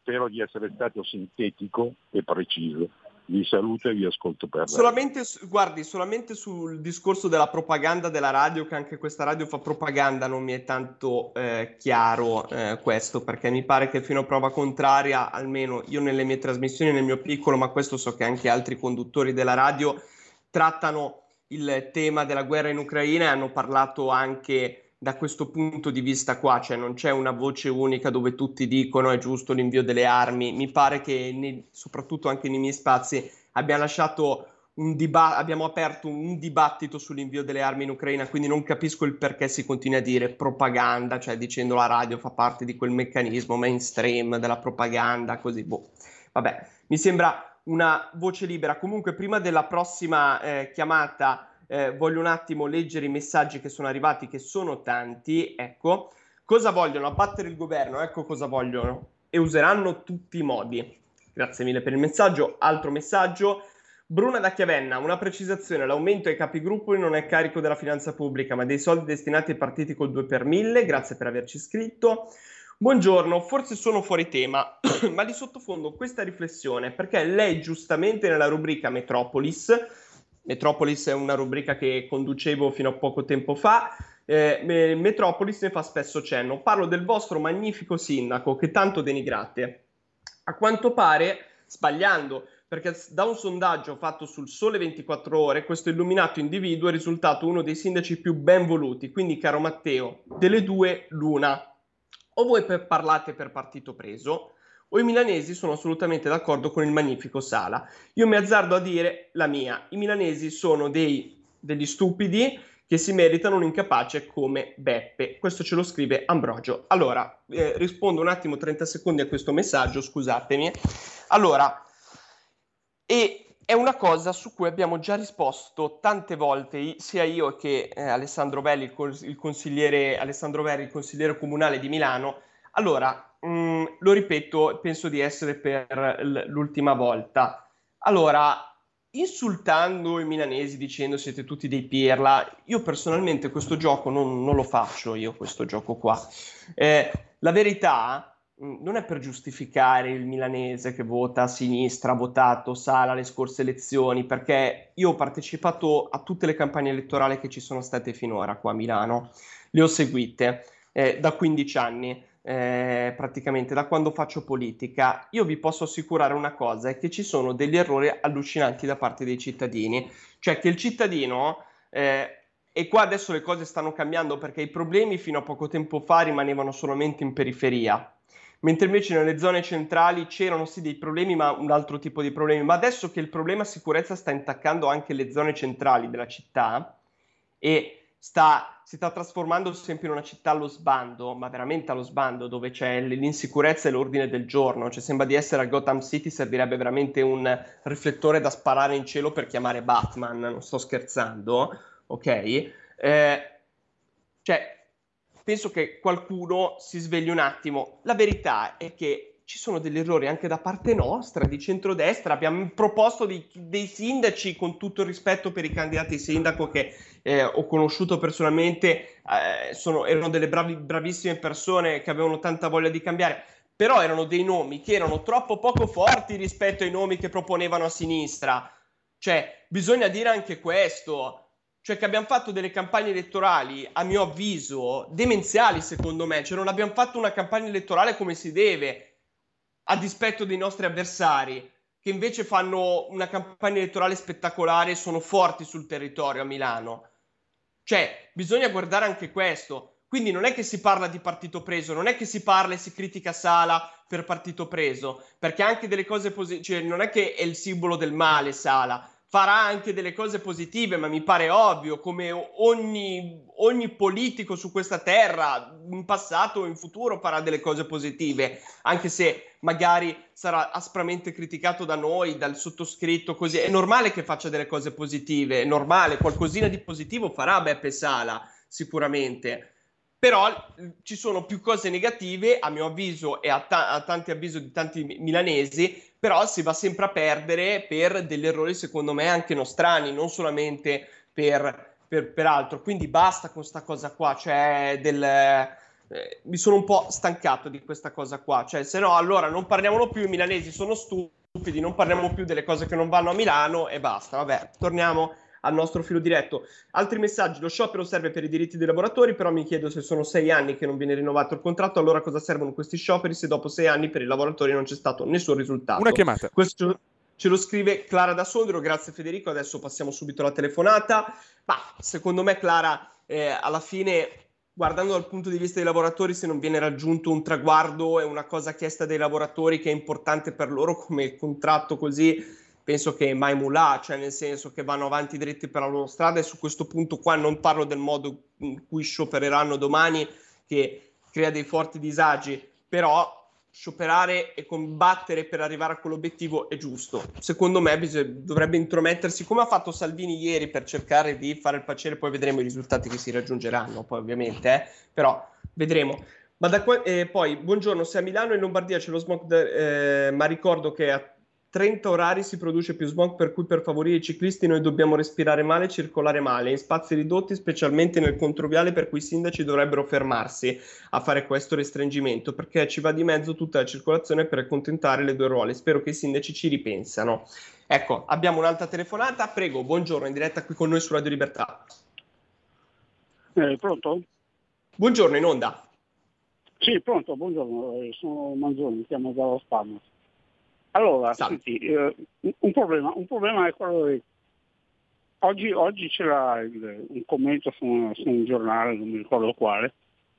Spero di essere stato sintetico e preciso. Vi saluto e vi ascolto per solamente, guardi, solamente sul discorso della propaganda della radio, che anche questa radio fa propaganda, non mi è tanto eh, chiaro eh, questo, perché mi pare che fino a prova contraria, almeno io nelle mie trasmissioni, nel mio piccolo, ma questo so che anche altri conduttori della radio trattano il tema della guerra in Ucraina e hanno parlato anche da questo punto di vista qua, cioè non c'è una voce unica dove tutti dicono è giusto l'invio delle armi. Mi pare che nei, soprattutto anche nei miei spazi abbiamo lasciato un diba- abbiamo aperto un dibattito sull'invio delle armi in Ucraina, quindi non capisco il perché si continua a dire propaganda, cioè dicendo la radio fa parte di quel meccanismo mainstream della propaganda, così boh. Vabbè, mi sembra una voce libera. Comunque prima della prossima eh, chiamata eh, voglio un attimo leggere i messaggi che sono arrivati, che sono tanti. Ecco, cosa vogliono? Abbattere il governo, ecco cosa vogliono. E useranno tutti i modi. Grazie mille per il messaggio. Altro messaggio. Bruna da Chiavenna, una precisazione, l'aumento ai capigruppo non è carico della finanza pubblica, ma dei soldi destinati ai partiti col 2 per 1000, grazie per averci scritto. Buongiorno, forse sono fuori tema, ma di sottofondo questa riflessione, perché lei giustamente nella rubrica Metropolis Metropolis è una rubrica che conducevo fino a poco tempo fa. Eh, Metropolis ne fa spesso cenno. Parlo del vostro magnifico sindaco che tanto denigrate. A quanto pare, sbagliando, perché da un sondaggio fatto sul Sole 24 Ore, questo illuminato individuo è risultato uno dei sindaci più ben voluti. Quindi, caro Matteo, delle due, l'una. O voi parlate per partito preso, o i milanesi sono assolutamente d'accordo con il magnifico Sala. Io mi azzardo a dire la mia, i milanesi sono dei, degli stupidi che si meritano un incapace come Beppe. Questo ce lo scrive Ambrogio. Allora, eh, rispondo un attimo 30 secondi a questo messaggio, scusatemi. Allora, e è una cosa su cui abbiamo già risposto tante volte, sia io che eh, Alessandro Belli, il, cons- il consigliere Alessandro Verri, il consigliere comunale di Milano. Allora, mm, lo ripeto, penso di essere per l'ultima volta. Allora, insultando i milanesi dicendo siete tutti dei pirla, io personalmente questo gioco non, non lo faccio, io questo gioco qua. Eh, la verità mm, non è per giustificare il milanese che vota a sinistra, ha votato Sala alle scorse elezioni, perché io ho partecipato a tutte le campagne elettorali che ci sono state finora qua a Milano, le ho seguite eh, da 15 anni eh, praticamente da quando faccio politica, io vi posso assicurare una cosa, è che ci sono degli errori allucinanti da parte dei cittadini, cioè che il cittadino, eh, e qua adesso le cose stanno cambiando perché i problemi fino a poco tempo fa rimanevano solamente in periferia, mentre invece nelle zone centrali c'erano sì dei problemi, ma un altro tipo di problemi, ma adesso che il problema sicurezza sta intaccando anche le zone centrali della città e sta, si sta trasformando sempre in una città allo sbando, ma veramente allo sbando, dove c'è l'insicurezza e l'ordine del giorno. Cioè, sembra di essere a Gotham City, servirebbe veramente un riflettore da sparare in cielo per chiamare Batman, non sto scherzando, ok? Eh, cioè, penso che qualcuno si svegli un attimo. La verità è che ci sono degli errori anche da parte nostra, di centrodestra. Abbiamo proposto dei, dei sindaci con tutto il rispetto per i candidati sindaco che eh, ho conosciuto personalmente, eh, sono, erano delle bravi, bravissime persone che avevano tanta voglia di cambiare, però erano dei nomi che erano troppo poco forti rispetto ai nomi che proponevano a sinistra. Cioè, bisogna dire anche questo. cioè che abbiamo fatto delle campagne elettorali, a mio avviso, demenziali secondo me, cioè non abbiamo fatto una campagna elettorale come si deve, a dispetto dei nostri avversari, che invece fanno una campagna elettorale spettacolare e sono forti sul territorio a Milano. Cioè, bisogna guardare anche questo. Quindi non è che si parla di partito preso, non è che si parla e si critica Sala per partito preso, perché anche delle cose positive, cioè non è che è il simbolo del male Sala, farà anche delle cose positive, ma mi pare ovvio, come ogni, ogni, politico su questa terra, in passato o in futuro, farà delle cose positive, anche se magari sarà aspramente criticato da noi, dal sottoscritto, così. È normale che faccia delle cose positive, è normale, qualcosina di positivo farà Beppe Sala, sicuramente. Però ci sono più cose negative, a mio avviso e a, ta- a tanti avviso di tanti milanesi, però si va sempre a perdere per degli errori secondo me anche nostrani, non solamente per, per, per altro. Quindi basta con questa cosa qua, cioè del... Eh, mi sono un po' stancato di questa cosa qua, cioè se no allora non parliamolo più, i milanesi sono stupidi, non parliamo più delle cose che non vanno a Milano e basta, vabbè, torniamo al nostro filo diretto. Altri messaggi, lo sciopero serve per i diritti dei lavoratori, però mi chiedo se sono sei anni che non viene rinnovato il contratto, allora cosa servono questi scioperi se dopo sei anni per i lavoratori non c'è stato nessun risultato? Una chiamata. Questo ce lo scrive Clara da Sondrio, grazie Federico, adesso passiamo subito alla telefonata. Ma secondo me Clara, eh, alla fine guardando dal punto di vista dei lavoratori, se non viene raggiunto un traguardo e una cosa chiesta dai lavoratori che è importante per loro come contratto così penso che mai mulà, cioè nel senso che vanno avanti dritti per la loro strada e su questo punto qua non parlo del modo in cui sciopereranno domani che crea dei forti disagi, però scioperare e combattere per arrivare a quell'obiettivo è giusto. Secondo me bisog- dovrebbe intromettersi come ha fatto Salvini ieri per cercare di fare il piacere, poi vedremo i risultati che si raggiungeranno, poi ovviamente, eh? però vedremo. Ma da qua- eh, poi, buongiorno, se a Milano e in Lombardia c'è lo smog, de- eh, ma ricordo che a 30 orari si produce più smog per cui per favorire i ciclisti noi dobbiamo respirare male e circolare male in spazi ridotti specialmente nel controviale per cui i sindaci dovrebbero fermarsi a fare questo restringimento perché ci va di mezzo tutta la circolazione per accontentare le due ruole. Spero che i sindaci ci ripensano. Ecco abbiamo un'altra telefonata. Prego buongiorno in diretta qui con noi su Radio Libertà. Eh, pronto? buongiorno in onda. Sì pronto buongiorno eh, sono Manzoni chiamo dallo Spagna allora, senti, eh, un, problema, un, problema, è quello che oggi, oggi c'era il, un commento su un, su un, giornale, non mi ricordo quale,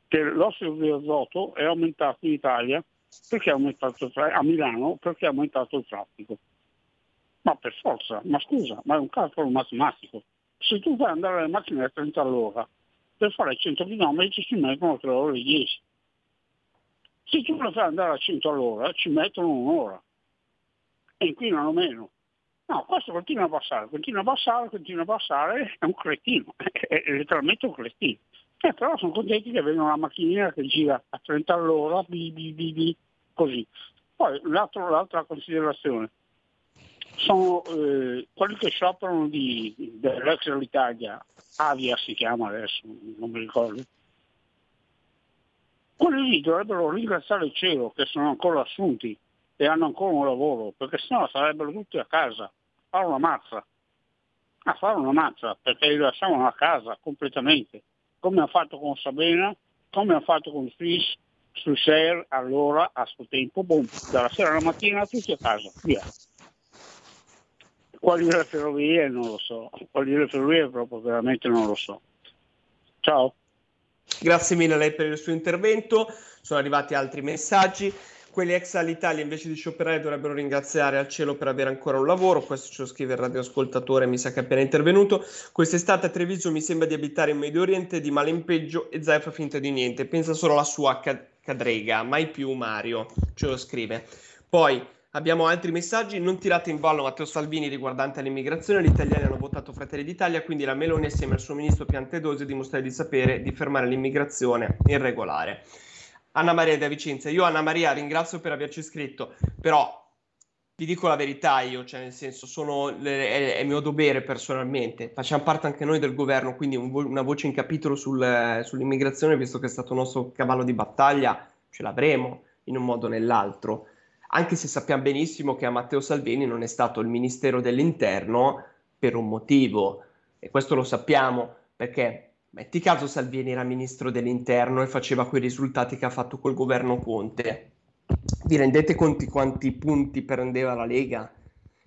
che l'ossido di azoto è aumentato in Italia perché è aumentato a Milano perché è aumentato il traffico. Ma per forza, ma scusa, ma è un calcolo matematico. Se tu fai andare le macchine a 30 all'ora, per fare 100 km ci mettono 3 ore e 10. Se tu le fai andare a 100 all'ora, ci mettono un'ora e inquinano meno. No, questo continua a passare, continua a passare, continua a passare, è un cretino, è letteralmente un cretino. Eh, però sono contenti che vedono la macchinina che gira a 30 all'ora, bi, bi, bi, bi, così. Poi l'altra considerazione, sono eh, quelli che scioperano di, dell'ex dell'Italia, Avia si chiama adesso, non mi ricordo, quelli lì dovrebbero ringraziare il cielo che sono ancora assunti e hanno ancora un lavoro, perché sennò sarebbero tutti a casa a fare una mazza, a fare una mazza, perché li lasciavano a casa completamente, come ha fatto con Sabena, come ha fatto con Fish, sul share allora a suo tempo, boom, dalla sera alla mattina tutti a casa, via. Quali le ferrovie non lo so, quali le ferrovie proprio veramente non lo so. Ciao. Grazie mille a lei per il suo intervento, sono arrivati altri messaggi quelli ex all'Italia invece di scioperare dovrebbero ringraziare al cielo per avere ancora un lavoro, questo ce lo scrive il radioascoltatore, mi sa che è appena intervenuto. Quest'estate a Treviso mi sembra di abitare in Medio Oriente, di male in peggio e Zai fa finta di niente, pensa solo alla sua cadrega, mai più Mario, ce lo scrive. Poi abbiamo altri messaggi, non tirate in ballo Matteo Salvini riguardante l'immigrazione, gli italiani hanno votato Fratelli d'Italia, quindi la Meloni assieme al suo ministro Piantedosi dimostrare di sapere di fermare l'immigrazione irregolare. Anna Maria da Vicenza. Io Anna Maria ringrazio per averci scritto, però vi dico la verità io, cioè nel senso sono, è, è mio dovere personalmente, facciamo parte anche noi del governo, quindi un vo- una voce in capitolo sul, sull'immigrazione, visto che è stato il nostro cavallo di battaglia, ce l'avremo in un modo o nell'altro, anche se sappiamo benissimo che a Matteo Salvini non è stato il Ministero dell'Interno per un motivo, e questo lo sappiamo perché metti caso Salvini era ministro dell'interno e faceva quei risultati che ha fatto col governo Conte. Vi rendete conti quanti punti prendeva la Lega?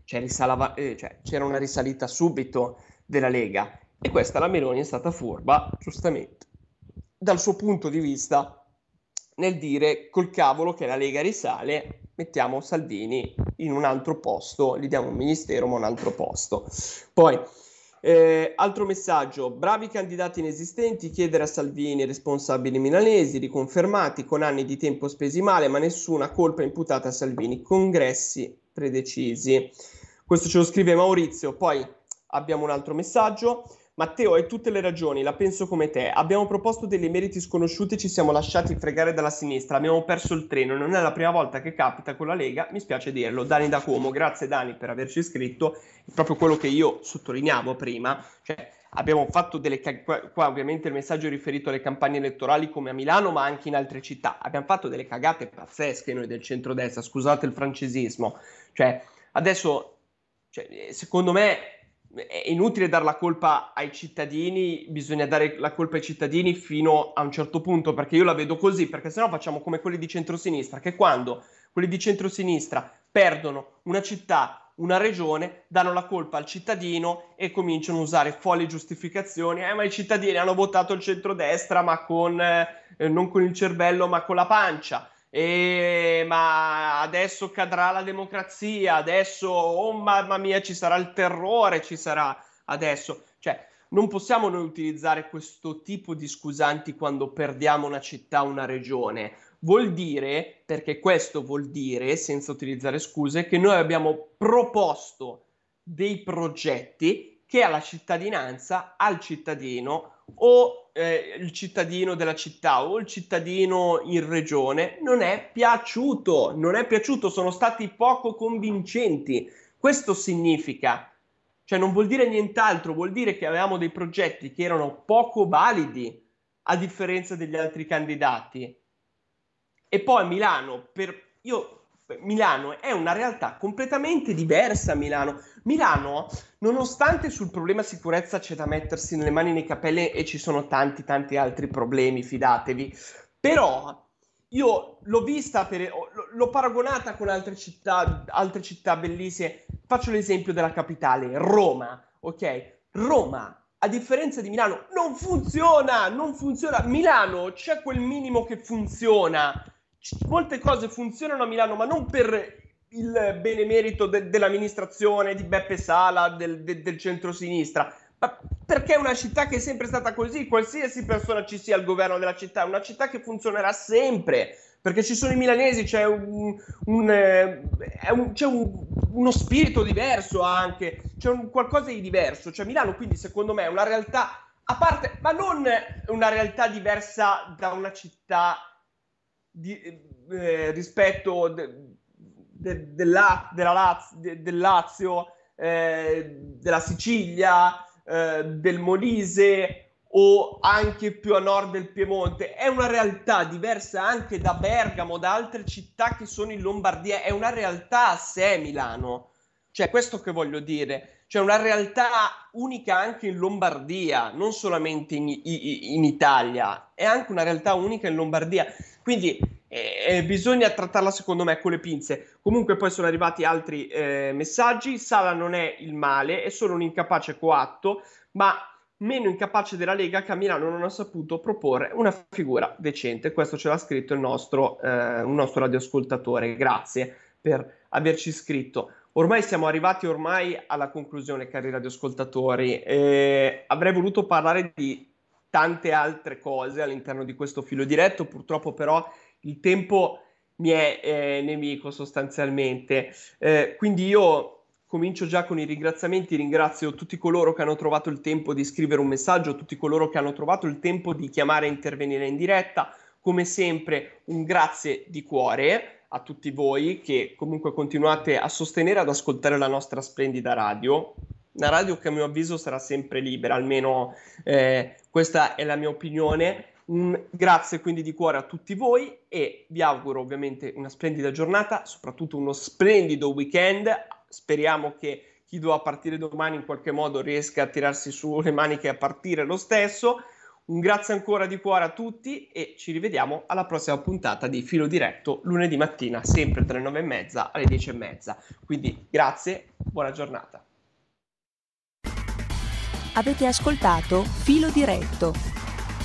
Cioè, risalava, eh, cioè, c'era una risalita subito della Lega e questa la Meloni è stata furba, giustamente, dal suo punto di vista nel dire col cavolo che la Lega risale, mettiamo Salvini in un altro posto, gli diamo un ministero ma un altro posto. Poi, eh, altro messaggio, bravi candidati inesistenti, chiedere a Salvini responsabili milanesi, riconfermati con anni di tempo spesi male, ma nessuna colpa imputata a Salvini, congressi predecisi. Questo ce lo scrive Maurizio, poi abbiamo un altro messaggio. Matteo, hai tutte le ragioni, la penso come te. Abbiamo proposto degli meriti sconosciuti ci siamo lasciati fregare dalla sinistra. Abbiamo perso il treno. Non è la prima volta che capita con la Lega, mi spiace dirlo. Dani da Como, grazie Dani per averci scritto. È proprio quello che io sottolineavo prima. Cioè, abbiamo fatto delle. Qua, ovviamente il messaggio è riferito alle campagne elettorali come a Milano, ma anche in altre città. Abbiamo fatto delle cagate pazzesche noi del centrodestra. Scusate il francesismo. Cioè, adesso, cioè, secondo me è inutile dare la colpa ai cittadini, bisogna dare la colpa ai cittadini fino a un certo punto, perché io la vedo così, perché sennò facciamo come quelli di centrosinistra, che quando quelli di centrosinistra perdono una città, una regione, danno la colpa al cittadino e cominciano a usare folli giustificazioni, eh ma i cittadini hanno votato il centrodestra, ma con, eh, non con il cervello, ma con la pancia e, ma adesso cadrà la democrazia, adesso, oh mamma mia, ci sarà il terrore, ci sarà adesso. Cioè, non possiamo noi utilizzare questo tipo di scusanti quando perdiamo una città, una regione. Vuol dire, perché questo vuol dire, senza utilizzare scuse, che noi abbiamo proposto dei progetti che alla cittadinanza, al cittadino o eh, il cittadino della città o il cittadino in regione non è piaciuto, non è piaciuto, sono stati poco convincenti. Questo significa, cioè non vuol dire nient'altro, vuol dire che avevamo dei progetti che erano poco validi a differenza degli altri candidati. E poi Milano, per io Milano è una realtà completamente diversa. Milano. Milano, nonostante sul problema sicurezza c'è da mettersi nelle mani nei capelli e ci sono tanti, tanti altri problemi, fidatevi, però io l'ho vista, per, l'ho paragonata con altre città, altre città bellissime. Faccio l'esempio della capitale, Roma, ok? Roma a differenza di Milano, non funziona, non funziona. Milano c'è quel minimo che funziona, molte cose funzionano a Milano, ma non per il benemerito de- dell'amministrazione di Beppe Sala, del, de- del centro-sinistra, ma perché è una città che è sempre stata così, qualsiasi persona ci sia al governo della città, è una città che funzionerà sempre, perché ci sono i milanesi, c'è, un, un, eh, un, c'è uno spirito diverso anche, c'è qualcosa di diverso, cioè Milano quindi secondo me è una realtà, a parte, ma non una realtà diversa da una città di, eh, rispetto de, de, della, della Lazio, de, del Lazio, eh, della Sicilia, eh, del Molise o anche più a nord del Piemonte. È una realtà diversa anche da Bergamo, da altre città che sono in Lombardia. È una realtà a sé Milano. Cioè, questo che voglio dire. Cioè, una realtà unica anche in Lombardia, non solamente in, in, Italia. È anche una realtà unica in Lombardia. Quindi eh, bisogna trattarla secondo me con le pinze. Comunque poi sono arrivati altri eh, messaggi. Sala non è il male, è solo un incapace coatto, ma meno incapace della Lega che a Milano non ha saputo proporre una figura decente. Questo ce l'ha scritto il nostro, eh, un nostro radioascoltatore. Grazie per averci scritto. Ormai siamo arrivati ormai alla conclusione, cari radioascoltatori. Eh, avrei voluto parlare di tante altre cose all'interno di questo filo diretto, purtroppo però il tempo mi è eh, nemico sostanzialmente. Eh, quindi io comincio già con i ringraziamenti, ringrazio tutti coloro che hanno trovato il tempo di scrivere un messaggio, tutti coloro che hanno trovato il tempo di chiamare e intervenire in diretta. Come sempre un grazie di cuore a tutti voi che comunque continuate a sostenere, ad ascoltare la nostra splendida radio una radio che a mio avviso sarà sempre libera, almeno eh, questa è la mia opinione. Un grazie quindi di cuore a tutti voi e vi auguro ovviamente una splendida giornata, soprattutto uno splendido weekend. Speriamo che chi dovrà partire domani in qualche modo riesca a tirarsi su le maniche e a partire lo stesso. Un grazie ancora di cuore a tutti e ci rivediamo alla prossima puntata di Filo Diretto lunedì mattina, sempre dalle 9 mezza alle 10 e mezza. Quindi grazie, buona giornata. Avete ascoltato Filo Diretto